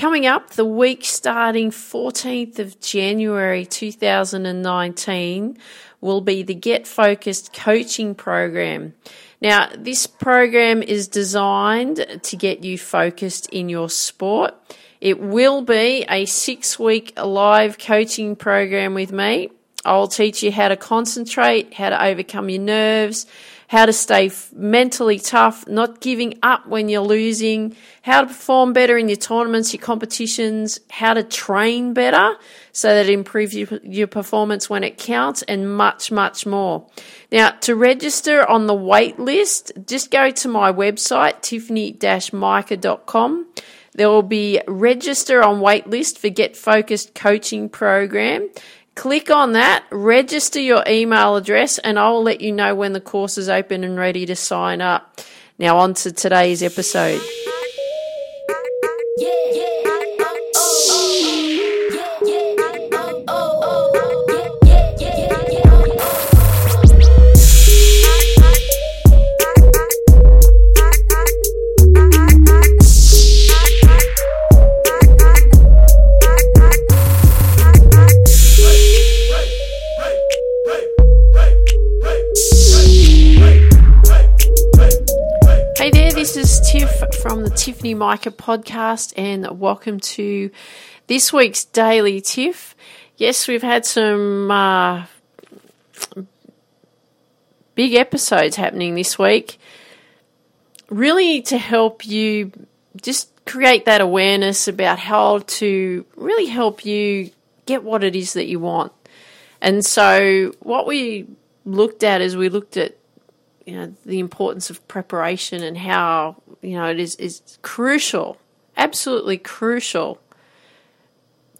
Coming up, the week starting 14th of January 2019 will be the Get Focused coaching program. Now, this program is designed to get you focused in your sport. It will be a six week live coaching program with me. I'll teach you how to concentrate, how to overcome your nerves, how to stay f- mentally tough, not giving up when you're losing, how to perform better in your tournaments, your competitions, how to train better so that it improves your, your performance when it counts, and much, much more. Now, to register on the wait list, just go to my website, tiffany-mica.com. There will be register on waitlist for Get Focused coaching program. Click on that, register your email address, and I will let you know when the course is open and ready to sign up. Now, on to today's episode. Hey Tiffany Mica podcast, and welcome to this week's Daily Tiff. Yes, we've had some uh, big episodes happening this week, really to help you just create that awareness about how to really help you get what it is that you want. And so, what we looked at is we looked at you know the importance of preparation and how you know it is is crucial, absolutely crucial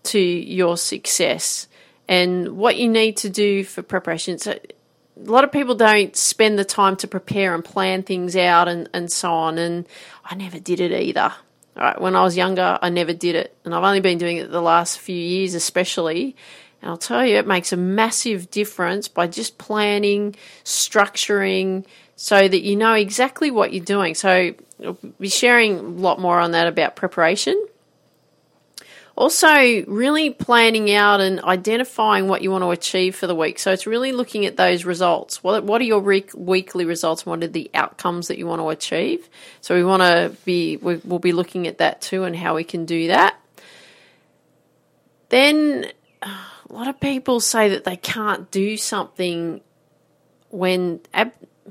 to your success and what you need to do for preparation. So a lot of people don't spend the time to prepare and plan things out and, and so on. And I never did it either. All right, when I was younger, I never did it, and I've only been doing it the last few years, especially. And I'll tell you, it makes a massive difference by just planning, structuring, so that you know exactly what you're doing. So, I'll be sharing a lot more on that about preparation. Also, really planning out and identifying what you want to achieve for the week. So, it's really looking at those results. What, what are your week, weekly results? What are the outcomes that you want to achieve? So, we want to be, we, we'll be looking at that too and how we can do that. Then, a lot of people say that they can't do something when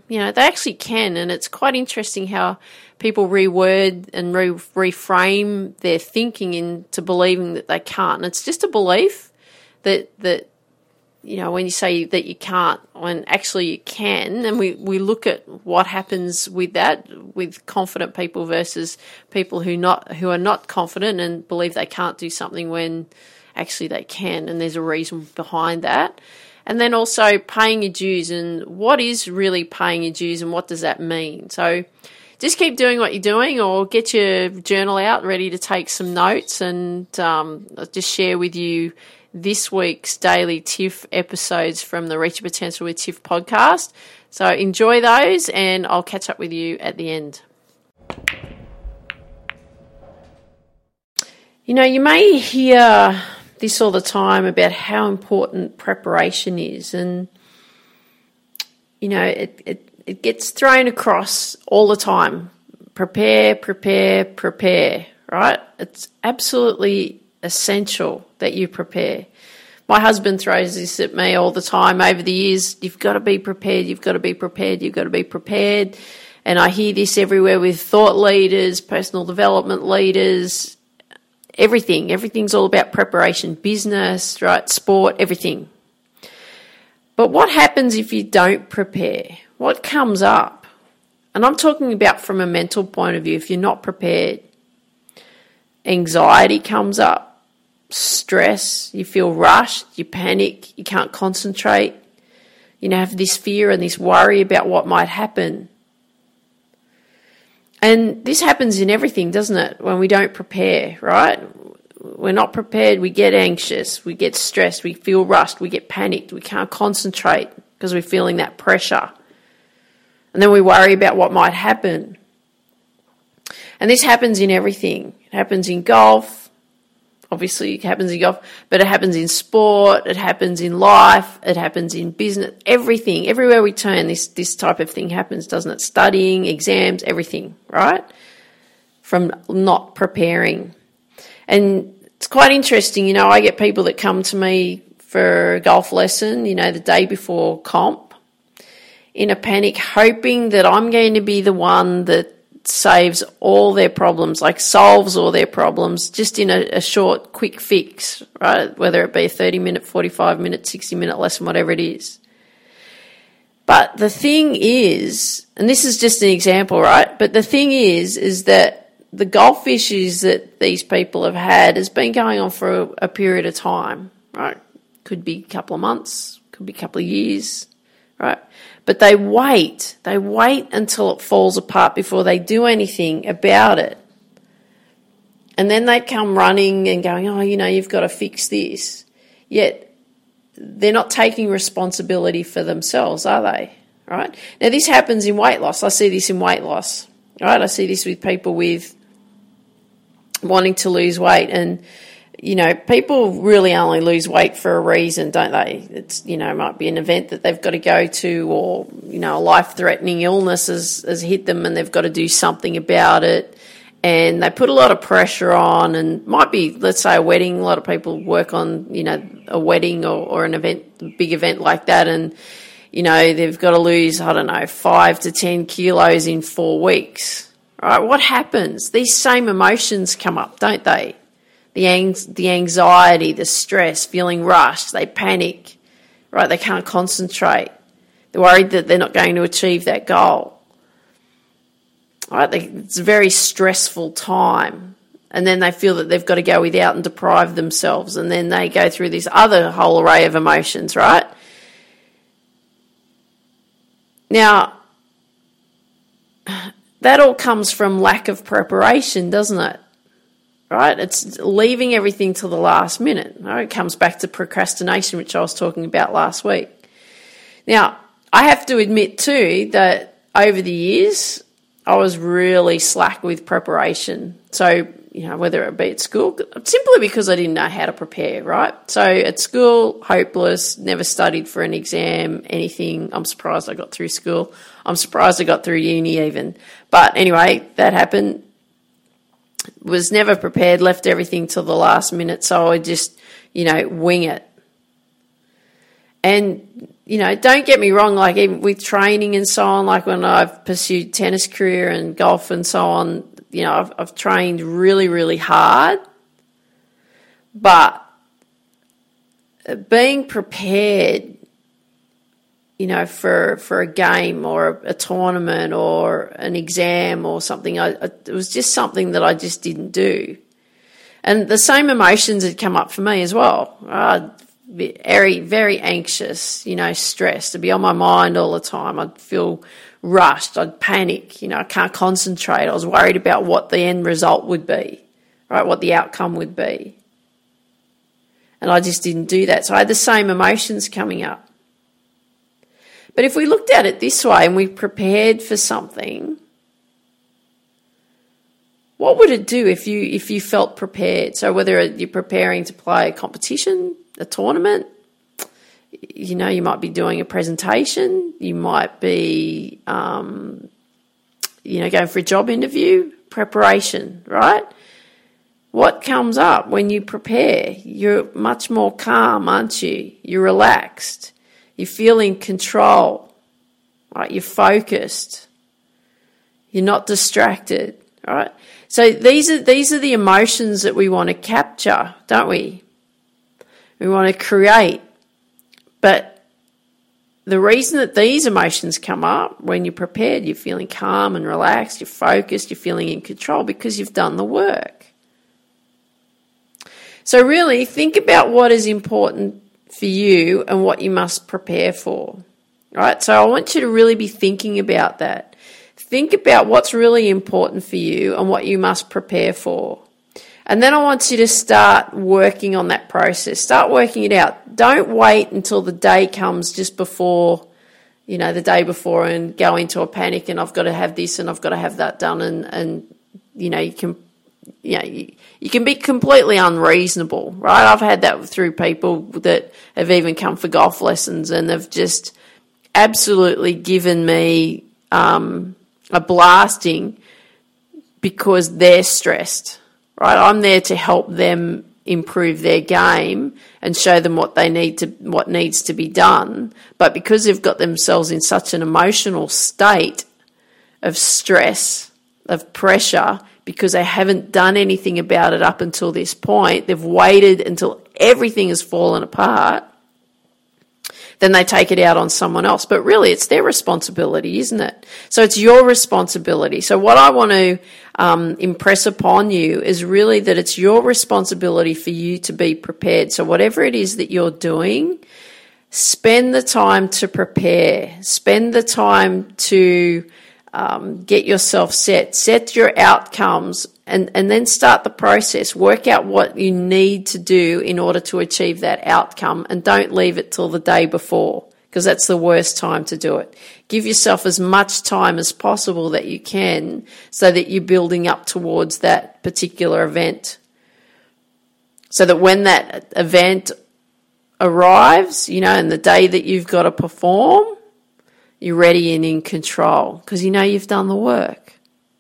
you know they actually can and it's quite interesting how people reword and re- reframe their thinking into believing that they can't. And it's just a belief that that you know when you say that you can't when actually you can and we, we look at what happens with that with confident people versus people who not who are not confident and believe they can't do something when actually they can and there's a reason behind that and then also paying your dues and what is really paying your dues and what does that mean? So just keep doing what you're doing or get your journal out ready to take some notes and um, I'll just share with you this week's daily tiff episodes from the reach your potential with tiff podcast. So enjoy those and i'll catch up with you at the end. You know you may hear this all the time about how important preparation is, and you know it, it, it gets thrown across all the time. Prepare, prepare, prepare. Right? It's absolutely essential that you prepare. My husband throws this at me all the time over the years. You've got to be prepared. You've got to be prepared. You've got to be prepared. And I hear this everywhere with thought leaders, personal development leaders, everything. Everything's all about preparation, business, right? Sport, everything. But what happens if you don't prepare? What comes up? And I'm talking about from a mental point of view, if you're not prepared, anxiety comes up, stress, you feel rushed, you panic, you can't concentrate, you know, have this fear and this worry about what might happen. And this happens in everything, doesn't it? When we don't prepare, right? We're not prepared, we get anxious, we get stressed, we feel rushed, we get panicked, we can't concentrate because we're feeling that pressure. And then we worry about what might happen. And this happens in everything. It happens in golf, obviously it happens in golf, but it happens in sport, it happens in life, it happens in business, everything. Everywhere we turn, this, this type of thing happens, doesn't it? Studying, exams, everything, right? From not preparing. And it's quite interesting, you know, I get people that come to me for a golf lesson, you know, the day before comp in a panic, hoping that I'm going to be the one that saves all their problems, like solves all their problems just in a, a, short, quick fix, right? Whether it be a 30 minute, 45 minute, 60 minute lesson, whatever it is. But the thing is, and this is just an example, right? But the thing is, is that the golf issues that these people have had has been going on for a, a period of time, right? Could be a couple of months, could be a couple of years, right? But they wait. They wait until it falls apart before they do anything about it. And then they come running and going, oh, you know, you've got to fix this. Yet they're not taking responsibility for themselves, are they? Right? Now, this happens in weight loss. I see this in weight loss. Right? I see this with people with wanting to lose weight and you know, people really only lose weight for a reason, don't they? It's, you know, might be an event that they've got to go to or, you know, a life threatening illness has, has hit them and they've got to do something about it. And they put a lot of pressure on and might be, let's say, a wedding. A lot of people work on, you know, a wedding or, or an event, big event like that. And, you know, they've got to lose, I don't know, five to 10 kilos in four weeks. Right? What happens? These same emotions come up, don't they? The, ang- the anxiety, the stress, feeling rushed, they panic, right? They can't concentrate. They're worried that they're not going to achieve that goal. Right? They, it's a very stressful time. And then they feel that they've got to go without and deprive themselves. And then they go through this other whole array of emotions, right? Now, that all comes from lack of preparation, doesn't it? Right? It's leaving everything till the last minute. Right? It comes back to procrastination, which I was talking about last week. Now, I have to admit too that over the years, I was really slack with preparation. So, you know, whether it be at school, simply because I didn't know how to prepare, right? So at school, hopeless, never studied for an exam, anything. I'm surprised I got through school. I'm surprised I got through uni even. But anyway, that happened was never prepared, left everything till the last minute, so I just, you know, wing it. And, you know, don't get me wrong, like even with training and so on, like when I've pursued tennis career and golf and so on, you know, I've, I've trained really, really hard. But uh, being prepared you know, for for a game or a, tournament or an exam or something. I, I, it was just something that I just didn't do, and the same emotions had come up for me as well. Uh, very very anxious, you know, stressed. to be on my mind all the time. I'd feel rushed. I'd panic. You know, I can't concentrate. I was worried about what the end result would be, right? What the outcome would be. And I just didn't do that. So I had the same emotions coming up. But if we looked at it this way and we prepared for something, what would it do if you if you felt prepared? So whether you're preparing to play a competition, a tournament, you know, you might be doing a presentation, you might be, um, you know, going for a job interview, preparation, right? What comes up when you prepare? You're much more calm, aren't you? You're relaxed. You feel in control, right? You're focused. You're not distracted, right? So these are these are the emotions that we want to capture, don't we? We want to create. But the reason that these emotions come up when you're prepared, you're feeling calm and relaxed, you're focused, you're feeling in control because you've done the work. So, really, think about what is important for you and what you must prepare for. Right? So I want you to really be thinking about that. Think about what's really important for you and what you must prepare for. And then I want you to start working on that process. Start working it out. Don't wait until the day comes just before, you know, the day before and go into a panic and I've got to have this and I've got to have that done and, and you know, you can know, you, you can be completely unreasonable, right? I've had that through people that have even come for golf lessons and they've just absolutely given me um, a blasting because they're stressed, right? I'm there to help them improve their game and show them what they need to what needs to be done but because they've got themselves in such an emotional state of stress of pressure because they haven't done anything about it up until this point they've waited until everything has fallen apart then they take it out on someone else. But really, it's their responsibility, isn't it? So it's your responsibility. So what I want to um, impress upon you is really that it's your responsibility for you to be prepared. So whatever it is that you're doing, spend the time to prepare. Spend the time to um, get yourself set. Set your outcomes and, and then start the process. Work out what you need to do in order to achieve that outcome and don't leave it till the day before because that's the worst time to do it. Give yourself as much time as possible that you can so that you're building up towards that particular event. So that when that event arrives, you know, and the day that you've got to perform, you're ready and in control because you know you've done the work.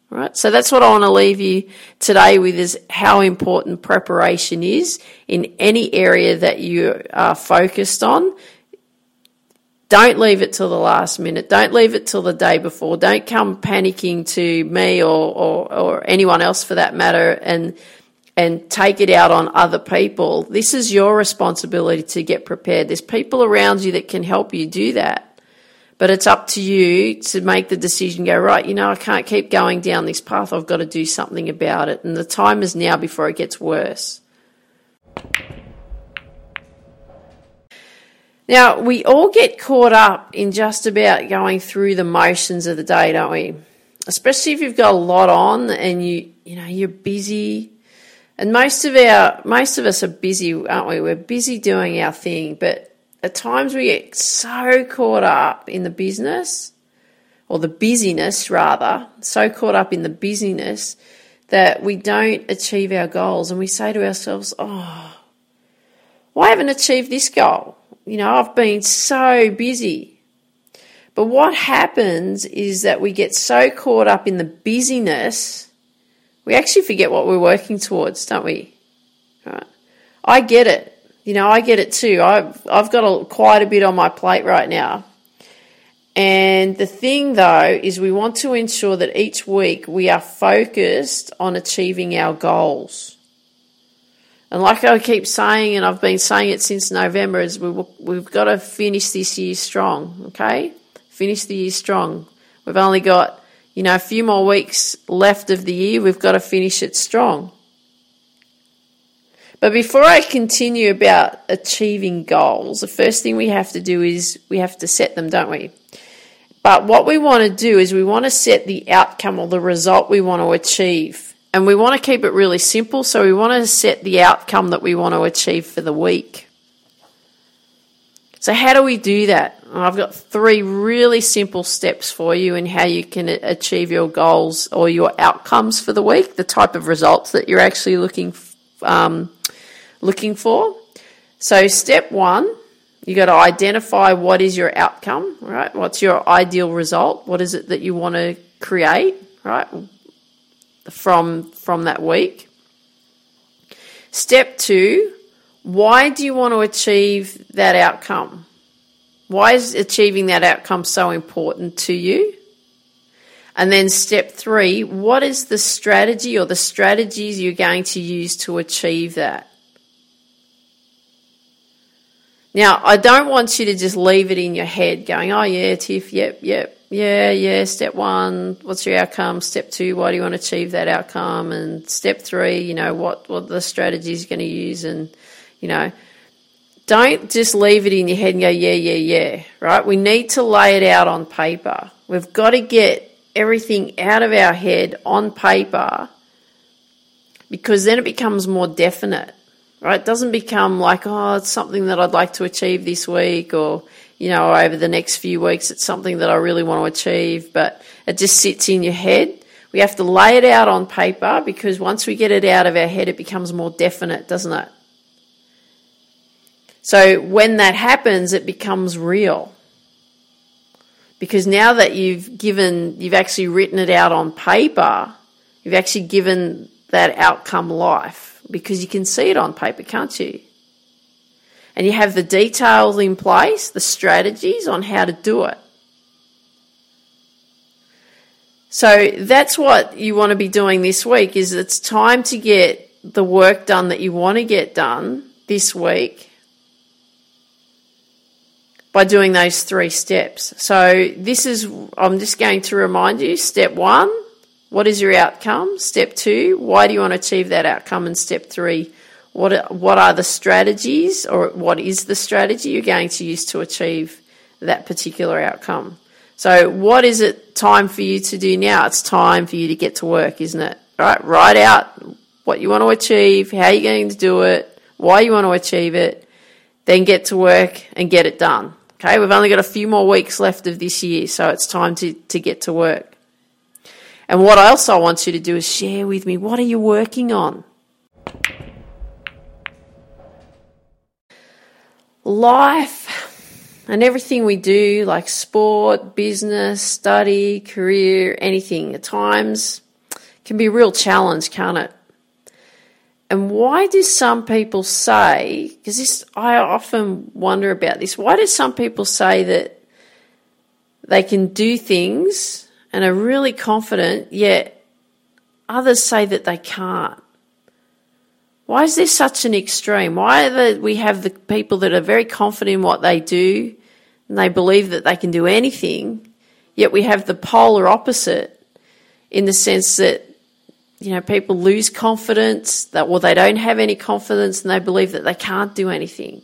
Right? So that's what I want to leave you today with is how important preparation is in any area that you are focused on. Don't leave it till the last minute. Don't leave it till the day before. Don't come panicking to me or, or, or anyone else for that matter and and take it out on other people. This is your responsibility to get prepared. There's people around you that can help you do that. But it's up to you to make the decision go, right, you know, I can't keep going down this path. I've got to do something about it. And the time is now before it gets worse. Now, we all get caught up in just about going through the motions of the day, don't we? Especially if you've got a lot on and you, you know, you're busy. And most of our, most of us are busy, aren't we? We're busy doing our thing, but at times we get so caught up in the business, or the busyness rather, so caught up in the busyness that we don't achieve our goals and we say to ourselves, oh, why well, haven't achieved this goal? You know, I've been so busy. But what happens is that we get so caught up in the busyness, we actually forget what we're working towards, don't we? Right? I get it. You know, I get it too. I've I've got a, quite a bit on my plate right now. And the thing though is we want to ensure that each week we are focused on achieving our goals. And like I keep saying, and I've been saying it since November, is we, we've got to finish this year strong, okay? Finish the year strong. We've only got, you know, a few more weeks left of the year. We've got to finish it strong. But before I continue about achieving goals, the first thing we have to do is we have to set them, don't we? But what we want to do is we want to set the outcome or the result we want to achieve. And we want to keep it really simple. So we want to set the outcome that we want to achieve for the week. So, how do we do that? I've got three really simple steps for you in how you can achieve your goals or your outcomes for the week, the type of results that you're actually looking um, looking for. So, step one, you got to identify what is your outcome, right? What's your ideal result? What is it that you want to create, right? From from that week. Step two, why do you want to achieve that outcome? Why is achieving that outcome so important to you? And then step three, what is the strategy or the strategies you're going to use to achieve that? Now, I don't want you to just leave it in your head going, oh, yeah, Tiff, yep, yep, yeah, yeah, step one, what's your outcome? Step two, why do you want to achieve that outcome? And step three, you know, what, what the strategies you're going to use. And, you know, don't just leave it in your head and go, yeah, yeah, yeah, right? We need to lay it out on paper. We've got to get everything out of our head on paper because then it becomes more definite right? It doesn't become like, oh, it's something that I'd like to achieve this week or, you know, over the next few weeks, it's something that I really want to achieve, but it just sits in your head. We have to lay it out on paper because once we get it out of our head, it becomes more definite, doesn't it? So when that happens, it becomes real. Because now that you've given, you've actually written it out on paper, you've actually given that outcome life because you can see it on paper, can't you? And you have the details in place, the strategies on how to do it. So that's what you want to be doing this week is it's time to get the work done that you want to get done this week by doing those three steps. So this is I'm just going to remind you step 1, what is your outcome? Step 2, why do you want to achieve that outcome? And step 3, what what are the strategies or what is the strategy you're going to use to achieve that particular outcome? So, what is it time for you to do now? It's time for you to get to work, isn't it? All right, write out what you want to achieve, how you're going to do it, why you want to achieve it, then get to work and get it done. Okay, we've only got a few more weeks left of this year, so it's time to, to get to work. And what else I want you to do is share with me what are you working on? Life and everything we do, like sport, business, study, career, anything, at times can be a real challenge, can't it? And why do some people say, because this, I often wonder about this, why do some people say that they can do things and are really confident, yet others say that they can't? Why is there such an extreme? Why do we have the people that are very confident in what they do and they believe that they can do anything, yet we have the polar opposite in the sense that you know people lose confidence that well they don't have any confidence and they believe that they can't do anything.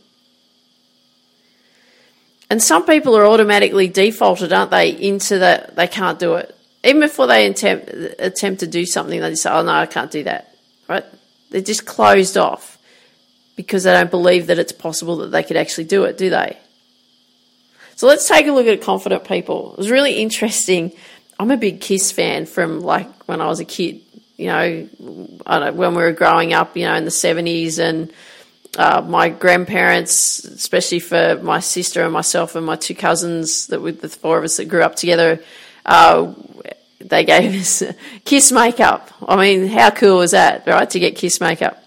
And some people are automatically defaulted, aren't they, into that they can't do it. Even before they attempt attempt to do something, they just say, "Oh no, I can't do that." Right? They're just closed off because they don't believe that it's possible that they could actually do it, do they? So let's take a look at confident people. It was really interesting. I'm a big Kiss fan from like when I was a kid. You know, when we were growing up. You know, in the 70s, and uh, my grandparents, especially for my sister and myself and my two cousins, that with the four of us that grew up together, uh, they gave us Kiss makeup. I mean, how cool was that, right? To get Kiss makeup.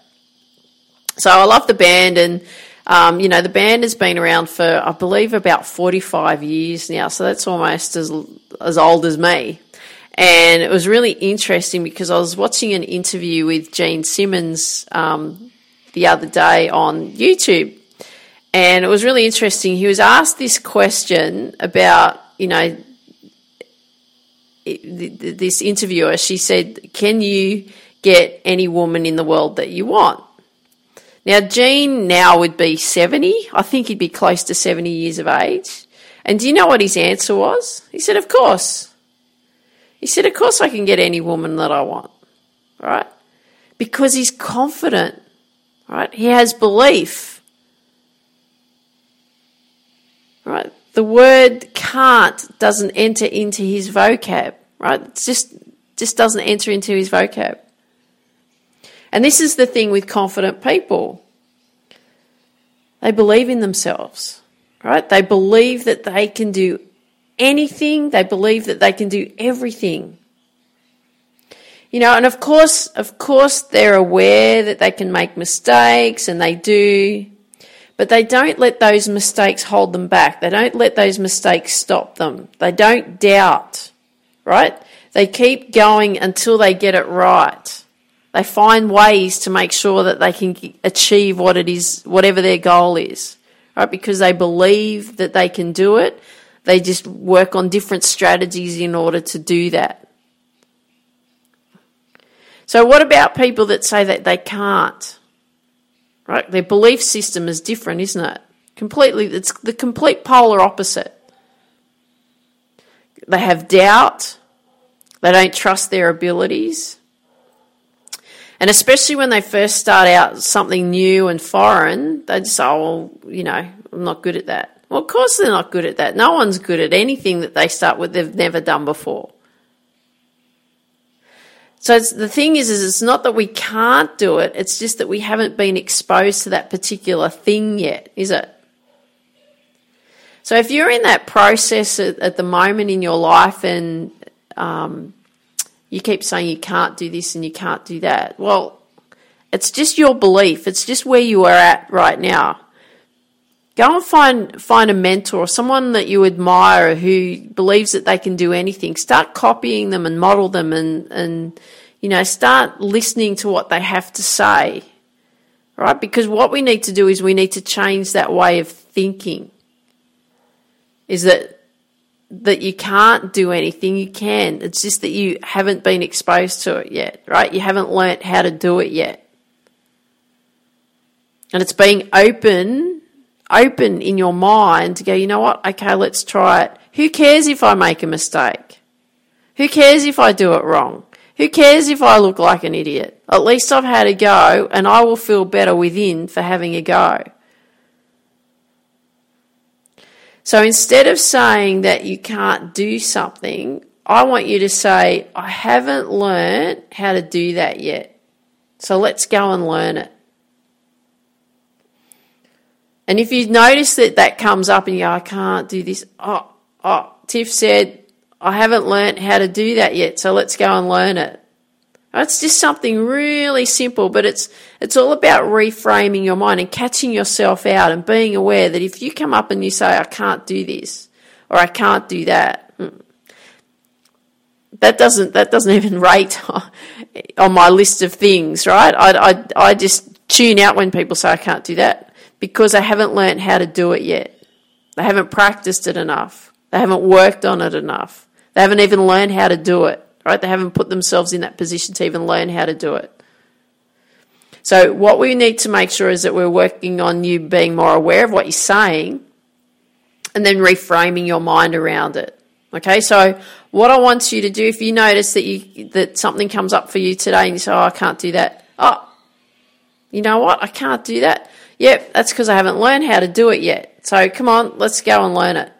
So I love the band and um, you know, the band has been around for, I believe, about 45 years now, so that's almost as, as old as me. And it was really interesting because I was watching an interview with Gene Simmons um, the other day on YouTube. And it was really interesting. He was asked this question about, you know, this interviewer. She said, Can you get any woman in the world that you want? Now, Gene now would be 70. I think he'd be close to 70 years of age. And do you know what his answer was? He said, Of course. He said, Of course I can get any woman that I want. Right? Because he's confident. Right? He has belief. Right? The word can't doesn't enter into his vocab. Right? It just just doesn't enter into his vocab. And this is the thing with confident people. They believe in themselves, right? They believe that they can do anything. They believe that they can do everything. You know, and of course, of course, they're aware that they can make mistakes and they do, but they don't let those mistakes hold them back. They don't let those mistakes stop them. They don't doubt, right? They keep going until they get it right. They find ways to make sure that they can achieve what it is, whatever their goal is, right? Because they believe that they can do it. They just work on different strategies in order to do that. So, what about people that say that they can't? Right? Their belief system is different, isn't it? Completely, it's the complete polar opposite. They have doubt, they don't trust their abilities and especially when they first start out something new and foreign, they just say, oh, well, you know, I'm not good at that. Well, of course they're not good at that. No one's good at anything that they start with they've never done before. So the thing is, is it's not that we can't do it. It's just that we haven't been exposed to that particular thing yet, is it? So if you're in that process at, at the moment in your life and um, you keep saying you can't do this and you can't do that, well, it's just your belief. It's just where you are at right now. Go and find find a mentor, or someone that you admire who believes that they can do anything. Start copying them and model them and and you know, start listening to what they have to say. Right? Because what we need to do is we need to change that way of thinking. Is that that you can't do anything, you can. It's just that you haven't been exposed to it yet, right? You haven't learnt how to do it yet. And it's being open open in your mind to go, you know what? Okay, let's try it. Who cares if I make a mistake? Who cares if I do it wrong? Who cares if I look like an idiot? At least I've had a go and I will feel better within for having a go. So instead of saying that you can't do something, I want you to say, I haven't learned how to do that yet. So let's go and learn it. And if you notice that that comes up and you go, I can't do this. Oh, oh, Tiff said, I haven't learned how to do that yet, so let's go and learn it. It's just something really simple, but it's it's all about reframing your mind and catching yourself out and being aware that if you come up and you say, I can't do this or I can't do that, hmm, that doesn't that doesn't even rate on my list of things, right? I, I, I just tune out when people say I can't do that because they haven't learned how to do it yet. They haven't practiced it enough. They haven't worked on it enough. They haven't even learned how to do it, right? They haven't put themselves in that position to even learn how to do it. So, what we need to make sure is that we're working on you being more aware of what you're saying and then reframing your mind around it. Okay, so what I want you to do, if you notice that you that something comes up for you today and you say, "Oh, I can't do that," oh, you know what? I can't do that. Yep, that's because I haven't learned how to do it yet. So come on, let's go and learn it.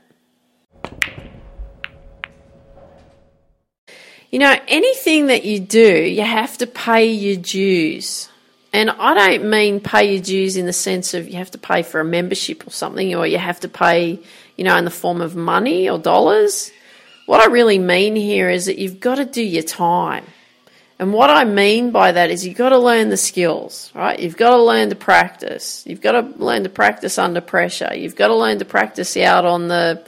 You know, anything that you do, you have to pay your dues. And I don't mean pay your dues in the sense of you have to pay for a membership or something, or you have to pay, you know, in the form of money or dollars. What I really mean here is that you've got to do your time. And what I mean by that is you've got to learn the skills, right? You've got to learn to practice. You've got to learn to practice under pressure. You've got to learn to practice out on the,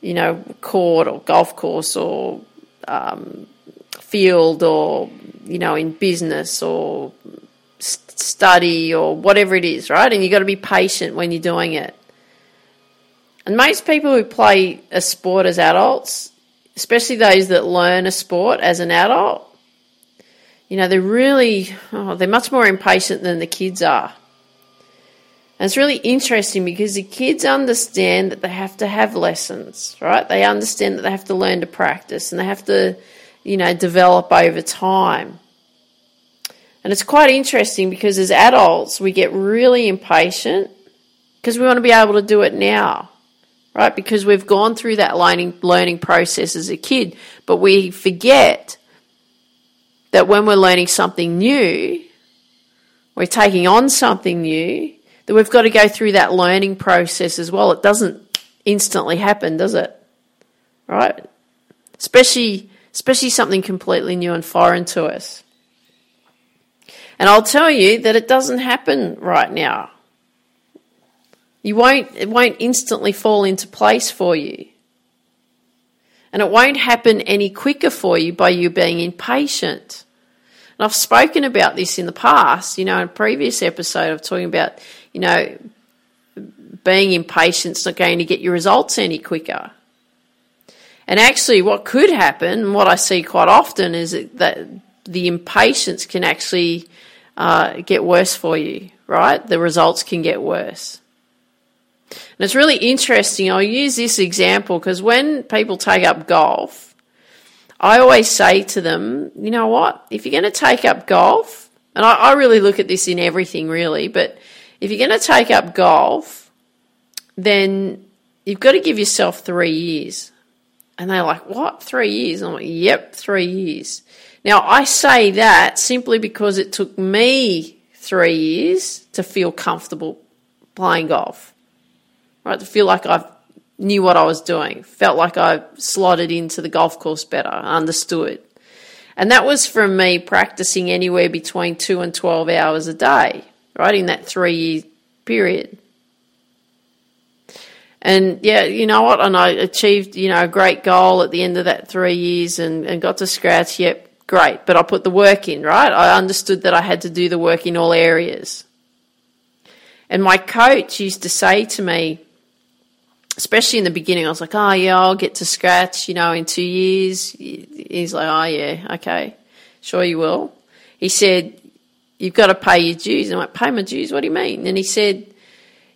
you know, court or golf course or um, field or, you know, in business or study or whatever it is, right? And you've got to be patient when you're doing it. And most people who play a sport as adults, especially those that learn a sport as an adult, you know, they're really, oh, they're much more impatient than the kids are. And it's really interesting because the kids understand that they have to have lessons, right? They understand that they have to learn to practice and they have to, you know, develop over time. And it's quite interesting because as adults, we get really impatient because we want to be able to do it now, right? Because we've gone through that learning, learning process as a kid, but we forget that when we're learning something new, we're taking on something new, that we've got to go through that learning process as well. It doesn't instantly happen, does it? Right? Especially especially something completely new and foreign to us. And I'll tell you that it doesn't happen right now. You won't it won't instantly fall into place for you. And it won't happen any quicker for you by you being impatient. And I've spoken about this in the past, you know, in a previous episode of talking about, you know, being impatient is not going to get your results any quicker. And actually, what could happen, what I see quite often, is that the impatience can actually uh, get worse for you, right? The results can get worse. And it's really interesting. I'll use this example because when people take up golf, I always say to them, you know what? If you're going to take up golf, and I, I really look at this in everything really, but if you're going to take up golf, then you've got to give yourself three years. And they're like, what? Three years? I'm like, yep, three years. Now, I say that simply because it took me three years to feel comfortable playing golf, right? To feel like I knew what I was doing, felt like I slotted into the golf course better, understood. And that was from me practicing anywhere between two and 12 hours a day, right? In that three year period. And yeah, you know what? And I achieved, you know, a great goal at the end of that three years and, and got to scratch. Yep, great. But I put the work in, right? I understood that I had to do the work in all areas. And my coach used to say to me, especially in the beginning, I was like, oh, yeah, I'll get to scratch, you know, in two years. He's like, oh, yeah, okay, sure you will. He said, you've got to pay your dues. And I went, pay my dues? What do you mean? And he said,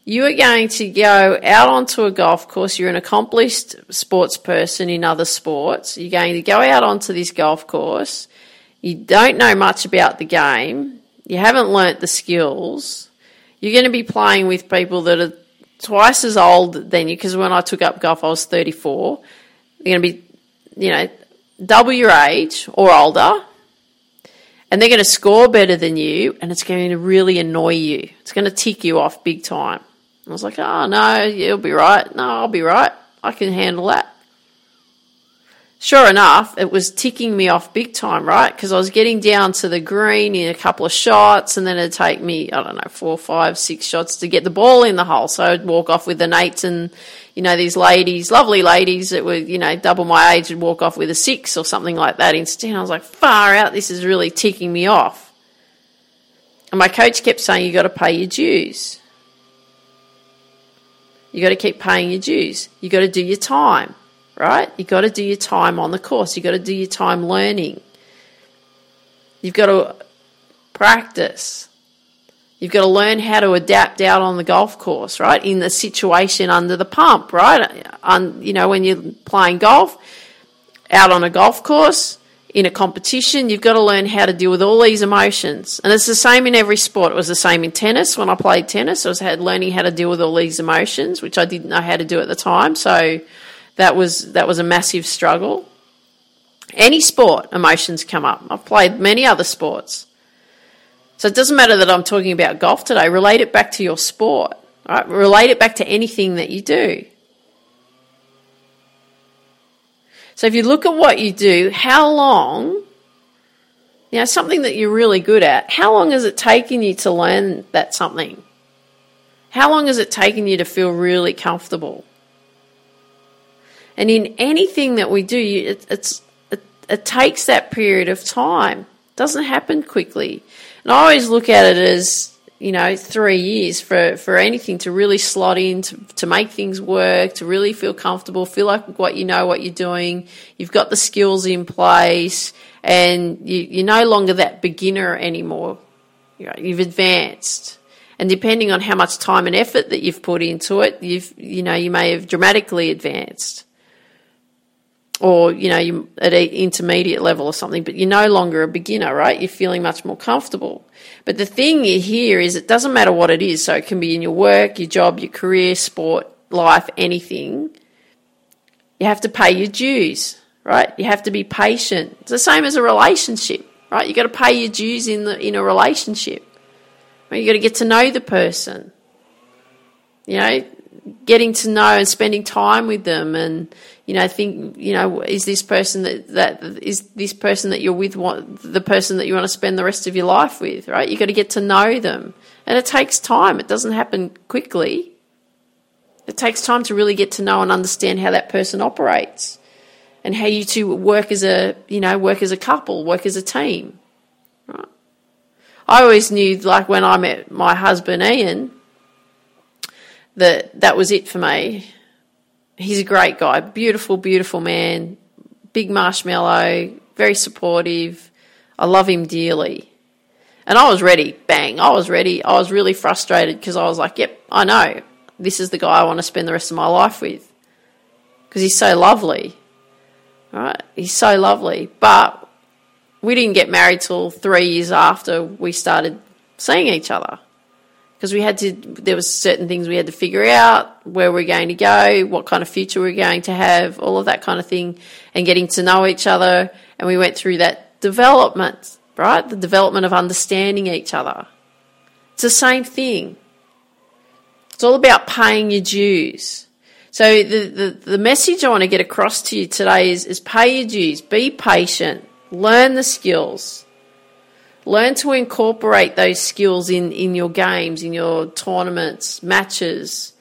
you are going to go out onto a golf course. You're an accomplished sports person in other sports. You're going to go out onto this golf course. You don't know much about the game. You haven't learnt the skills. You're going to be playing with people that are twice as old than you. Because when I took up golf, I was 34. You're going to be, you know, double your age or older. And they're going to score better than you, and it's going to really annoy you. It's going to tick you off big time. I was like, oh, no, you'll be right. No, I'll be right. I can handle that. Sure enough, it was ticking me off big time, right? Because I was getting down to the green in a couple of shots, and then it'd take me, I don't know, four, five, six shots to get the ball in the hole. So I'd walk off with an eight, and, you know, these ladies, lovely ladies that were, you know, double my age, would walk off with a six or something like that instead. I was like, far out, this is really ticking me off. And my coach kept saying, you got to pay your dues. You got to keep paying your dues. You got to do your time, right? You've got to do your time on the course. you've got to do your time learning. You've got to practice. You've got to learn how to adapt out on the golf course, right? In the situation under the pump, right? On, you know, when you're playing golf, out on a golf course, in a competition, you've got to learn how to deal with all these emotions. And it's the same in every sport. It was the same in tennis. When I played tennis, I was learning how to deal with all these emotions, which I didn't know how to do at the time. So that was that was a massive struggle. Any sport, emotions come up. I've played many other sports. So it doesn't matter that I'm talking about golf today. Relate it back to your sport. Right? Relate it back to anything that you do. So if you look at what you do, how long, you know, something that you're really good at, how long has it taken you to learn that something? How long has it taken you to feel really comfortable? And in anything that we do, it, it's, it, it takes that period of time. It doesn't happen quickly. And I always look at it as you know, three years for, for anything to really slot in, to, to make things work, to really feel comfortable, feel like what you know what you're doing, you've got the skills in place, and you, you're no longer that beginner anymore. You you've advanced. And depending on how much time and effort that you've put into it, you've, you know, you may have dramatically advanced or you know you at an intermediate level or something but you're no longer a beginner right? You're feeling much more comfortable. But the thing here is it doesn't matter what it is. So it can be in your work your job your career sport life anything. You have to pay your dues right? You have to be patient. It's the same as a relationship right? You got to pay your dues in the in a relationship. Right? you got to get to know the person. You know getting to know and spending time with them. And you know think you know is this person that that is this person that you're with what the person that you want to spend the rest of your life with right? You got to get to know them. And it takes time. It doesn't happen quickly. It takes time to really get to know and understand how that person operates and how you two work as a you know work as a couple work as a team right? I always knew like when i met my husband ian that that was it for me. He's a great guy, beautiful, beautiful man, big marshmallow, very supportive. I love him dearly. And I was ready, bang, I was ready. I was really frustrated because I was like, yep, I know. This is the guy I want to spend the rest of my life with. Because he's so lovely. Right? He's so lovely. But we didn't get married till three years after we started seeing each other because we had to there was certain things we had to figure out where we're going to go what kind of future we're going to have all of that kind of thing and getting to know each other and we went through that development, right? The development of understanding each other. It's the same thing. It's all about paying your dues. So the, the, the message I want to get across to you today is, is pay your dues, be patient, learn the skills, learn to incorporate those skills in, in your games, in your tournaments, matches.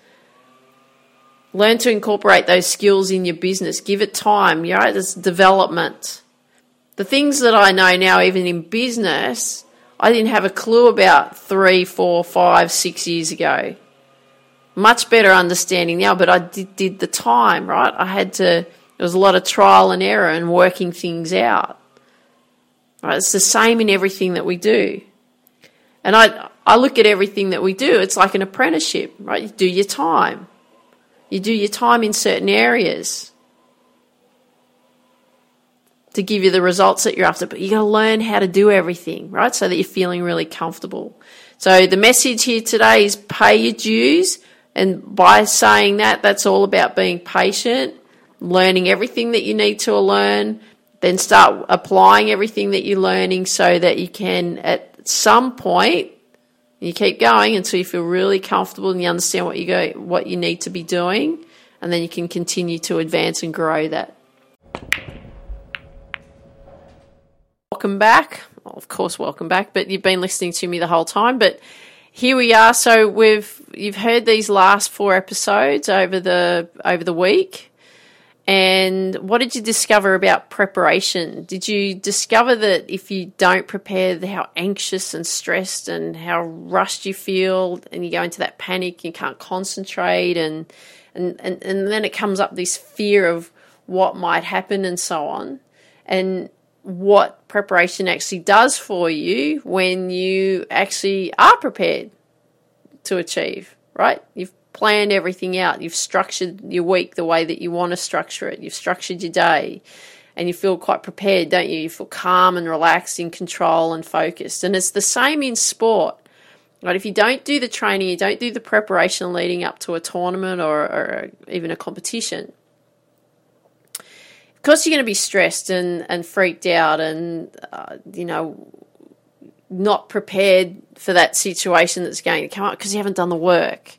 Learn to incorporate those skills in your business. Give it time. You know, there's development. The things that I know now, even in business, I didn't have a clue about three, four, five, six years ago much better understanding now, but I did, did the time, right? I had to, there was a lot of trial and error and working things out. Right? It's the same in everything that we do. And I, I look at everything that we do, it's like an apprenticeship, right? You do your time. You do your time in certain areas to give you the results that you're after, but you got to learn how to do everything, right? So that you're feeling really comfortable. So the message here today is pay your dues and by saying that, that's all about being patient, learning everything that you need to learn, then start applying everything that you're learning so that you can, at some point, you keep going until you feel really comfortable and you understand what you go, what you need to be doing, and then you can continue to advance and grow that. Welcome back. Well, of course, welcome back, but you've been listening to me the whole time. But here we are. So we've you've heard these last four episodes over the over the week. And what did you discover about preparation? Did you discover that if you don't prepare, how anxious and stressed and how rushed you feel, and you go into that panic, you can't concentrate, and and and, and then it comes up this fear of what might happen and so on. And what preparation actually does for you when you actually are prepared to achieve, right? You've planned everything out, you've structured your week the way that you want to structure it, you've structured your day, and you feel quite prepared, don't you? You feel calm and relaxed, in control and focused. And it's the same in sport. Right, if you don't do the training, you don't do the preparation leading up to a tournament or, or even a competition, of course you're going to be stressed and, and freaked out and, uh, you know, not prepared for that situation that's going to come up because you haven't done the work.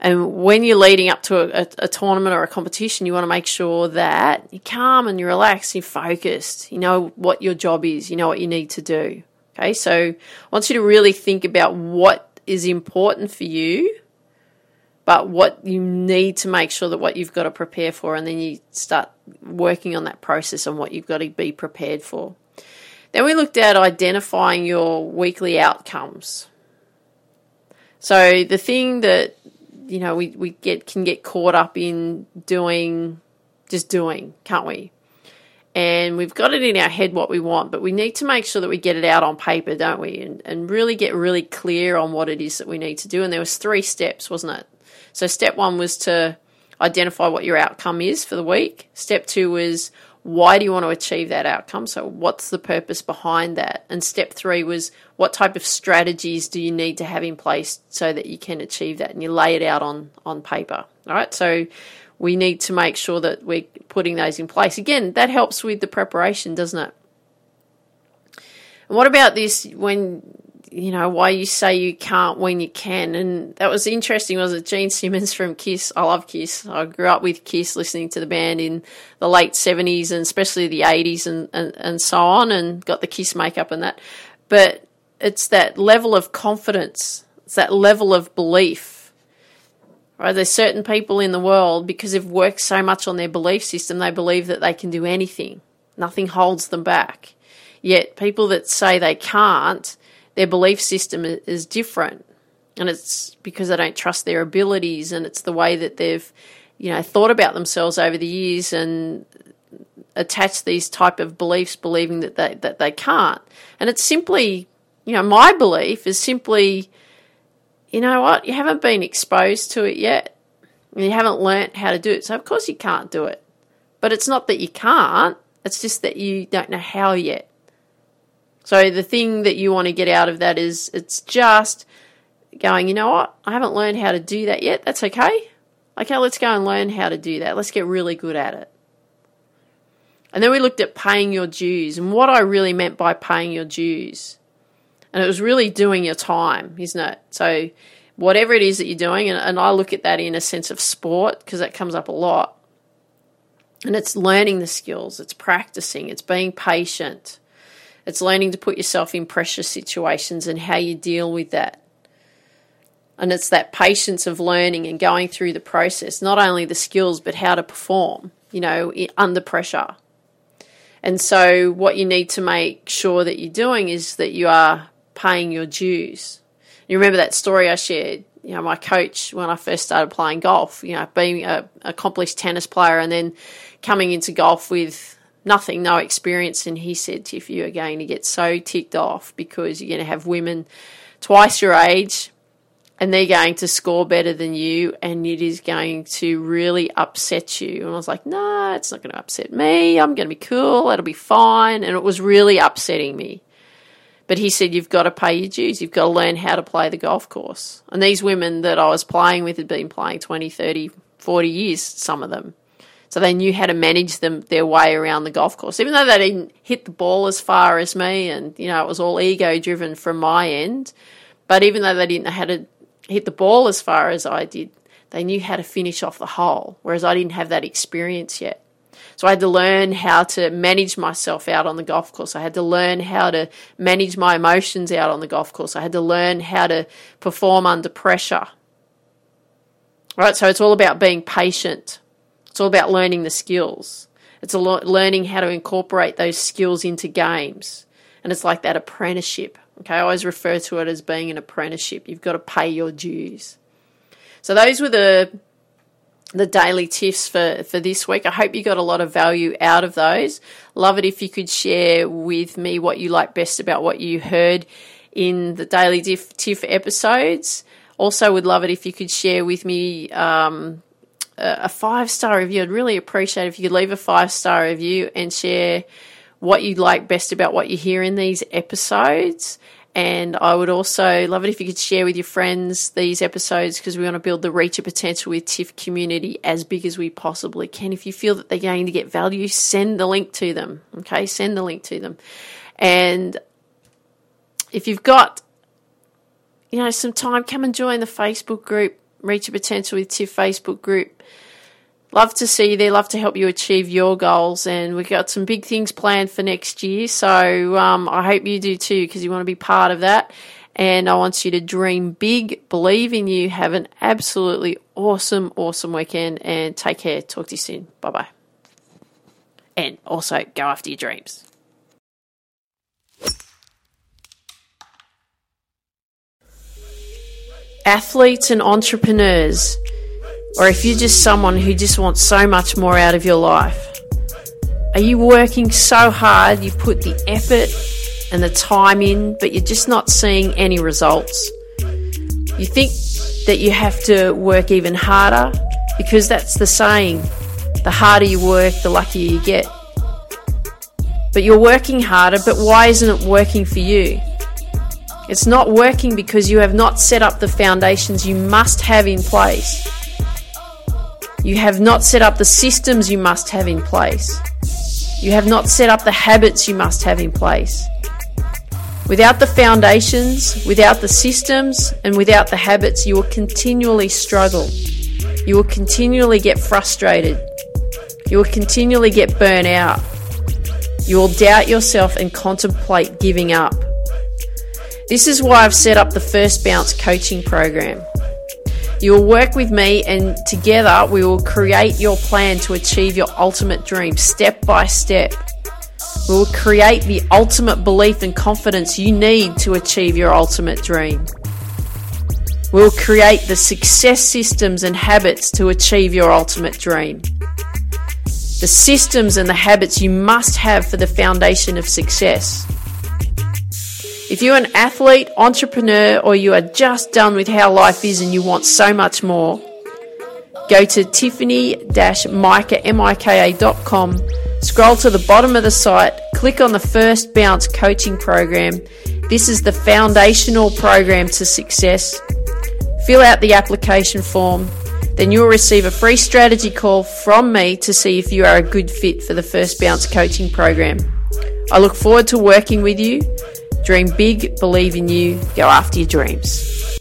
And when you're leading up to a, a, a, tournament or a competition, you want to make sure that you're calm and you're relaxed, you're focused, you know what your job is, you know what you need to do. Okay, so I want you to really think about what is important for you but what you need to make sure that what you've got to prepare for, and then you start working on that process and what you've got to be prepared for. Then we looked at identifying your weekly outcomes. So the thing that you know we, we get can get caught up in doing just doing, can't we? And we've got it in our head what we want, but we need to make sure that we get it out on paper, don't we? And, and really get really clear on what it is that we need to do. And there was three steps, wasn't it? So step one was to identify what your outcome is for the week. Step two was why do you want to achieve that outcome? So what's the purpose behind that? And step three was what type of strategies do you need to have in place so that you can achieve that and you lay it out on, on paper. All right. So we need to make sure that we're putting those in place. Again, that helps with the preparation, doesn't it? And what about this when you know, why you say you can't when you can. And that was interesting, was it? Gene Simmons from Kiss. I love Kiss. I grew up with Kiss, listening to the band in the late 70s and especially the 80s and, and, and so on, and got the Kiss makeup and that. But it's that level of confidence, it's that level of belief. Right? There's certain people in the world, because they've worked so much on their belief system, they believe that they can do anything. Nothing holds them back. Yet people that say they can't, their belief system is different. And it's because they don't trust their abilities and it's the way that they've, you know, thought about themselves over the years and attached these type of beliefs believing that they that they can't. And it's simply, you know, my belief is simply you know what, you haven't been exposed to it yet. You haven't learnt how to do it. So of course you can't do it. But it's not that you can't, it's just that you don't know how yet. So the thing that you want to get out of that is it's just going, you know what? I haven't learned how to do that yet. That's okay. Okay, let's go and learn how to do that. Let's get really good at it. And then we looked at paying your dues and what I really meant by paying your dues. And it was really doing your time, isn't it? So, whatever it is that you're doing, and, and I look at that in a sense of sport because that comes up a lot. And it's learning the skills, it's practicing, it's being patient, it's learning to put yourself in pressure situations and how you deal with that. And it's that patience of learning and going through the process, not only the skills, but how to perform, you know, under pressure. And so, what you need to make sure that you're doing is that you are paying your dues. You remember that story I shared? You know, my coach when I first started playing golf, you know, being an accomplished tennis player and then coming into golf with nothing, no experience. And he said, Tiff, you are going to get so ticked off because you're going to have women twice your age and they're going to score better than you and it is going to really upset you. And I was like, no, nah, it's not going to upset me. I'm going to be cool. It'll be fine. And it was really upsetting me. But he said, You've got to pay your dues. You've got to learn how to play the golf course. And these women that I was playing with had been playing 20, 30, 40 years, some of them. So they knew how to manage them their way around the golf course, even though they didn't hit the ball as far as me, and you know it was all ego driven from my end. But even though they didn't know how to hit the ball as far as I did, they knew how to finish off the hole, whereas I didn't have that experience yet. So I had to learn how to manage myself out on the golf course. I had to learn how to manage my emotions out on the golf course. I had to learn how to perform under pressure. Right, so it's all about being patient it's all about learning the skills. It's a lot learning how to incorporate those skills into games. And it's like that apprenticeship. Okay, I always refer to it as being an apprenticeship. You've got to pay your dues. So those were the the daily tips for, for this week. I hope you got a lot of value out of those. Love it if you could share with me what you like best about what you heard in the daily tiff episodes. Also, would love it if you could share with me um, a five star review. I'd really appreciate if you could leave a five star review and share what you like best about what you hear in these episodes. And I would also love it if you could share with your friends these episodes because we want to build the reach of potential with TIFF community as big as we possibly can. If you feel that they're going to get value, send the link to them. Okay, send the link to them. And if you've got, you know, some time, come and join the Facebook group, Reach Your Potential with TIFF Facebook group love to see you there. Love to help you achieve your goals. And we've got some big things planned for next year. So um, I hope you do too, because you want to be part of that. And I want you to dream big, believe in you, have an absolutely awesome, awesome weekend, and take care. Talk to you soon. Bye bye. And also go after your dreams. Athletes and entrepreneurs or if you're just someone who just wants so much more out of your life. Are you working so hard, you put the effort and the time in, but you're just not seeing any results? You think that you have to work even harder because that's the saying the harder you work, the luckier you get. But you're working harder, but why isn't it working for you? It's not working because you have not set up the foundations you must have in place. You have not set up the systems you must have in place. You have not set up the habits you must have in place. Without the foundations, without the systems, and without the habits, you will continually struggle. You will continually get frustrated. You will continually get burnt out. You will doubt yourself and contemplate giving up. This is why I've set up the First Bounce coaching program. You will work with me, and together we will create your plan to achieve your ultimate dream step by step. We will create the ultimate belief and confidence you need to achieve your ultimate dream. We will create the success systems and habits to achieve your ultimate dream. The systems and the habits you must have for the foundation of success. If you're an athlete, entrepreneur, or you are just done with how life is and you want so much more, go to tiffany-mika.com, scroll to the bottom of the site, click on the First Bounce coaching program. This is the foundational program to success. Fill out the application form then you'll receive a free strategy call from me to see if you are a good fit for the First Bounce coaching program. I look forward to working with you. Dream big, believe in you, go after your dreams.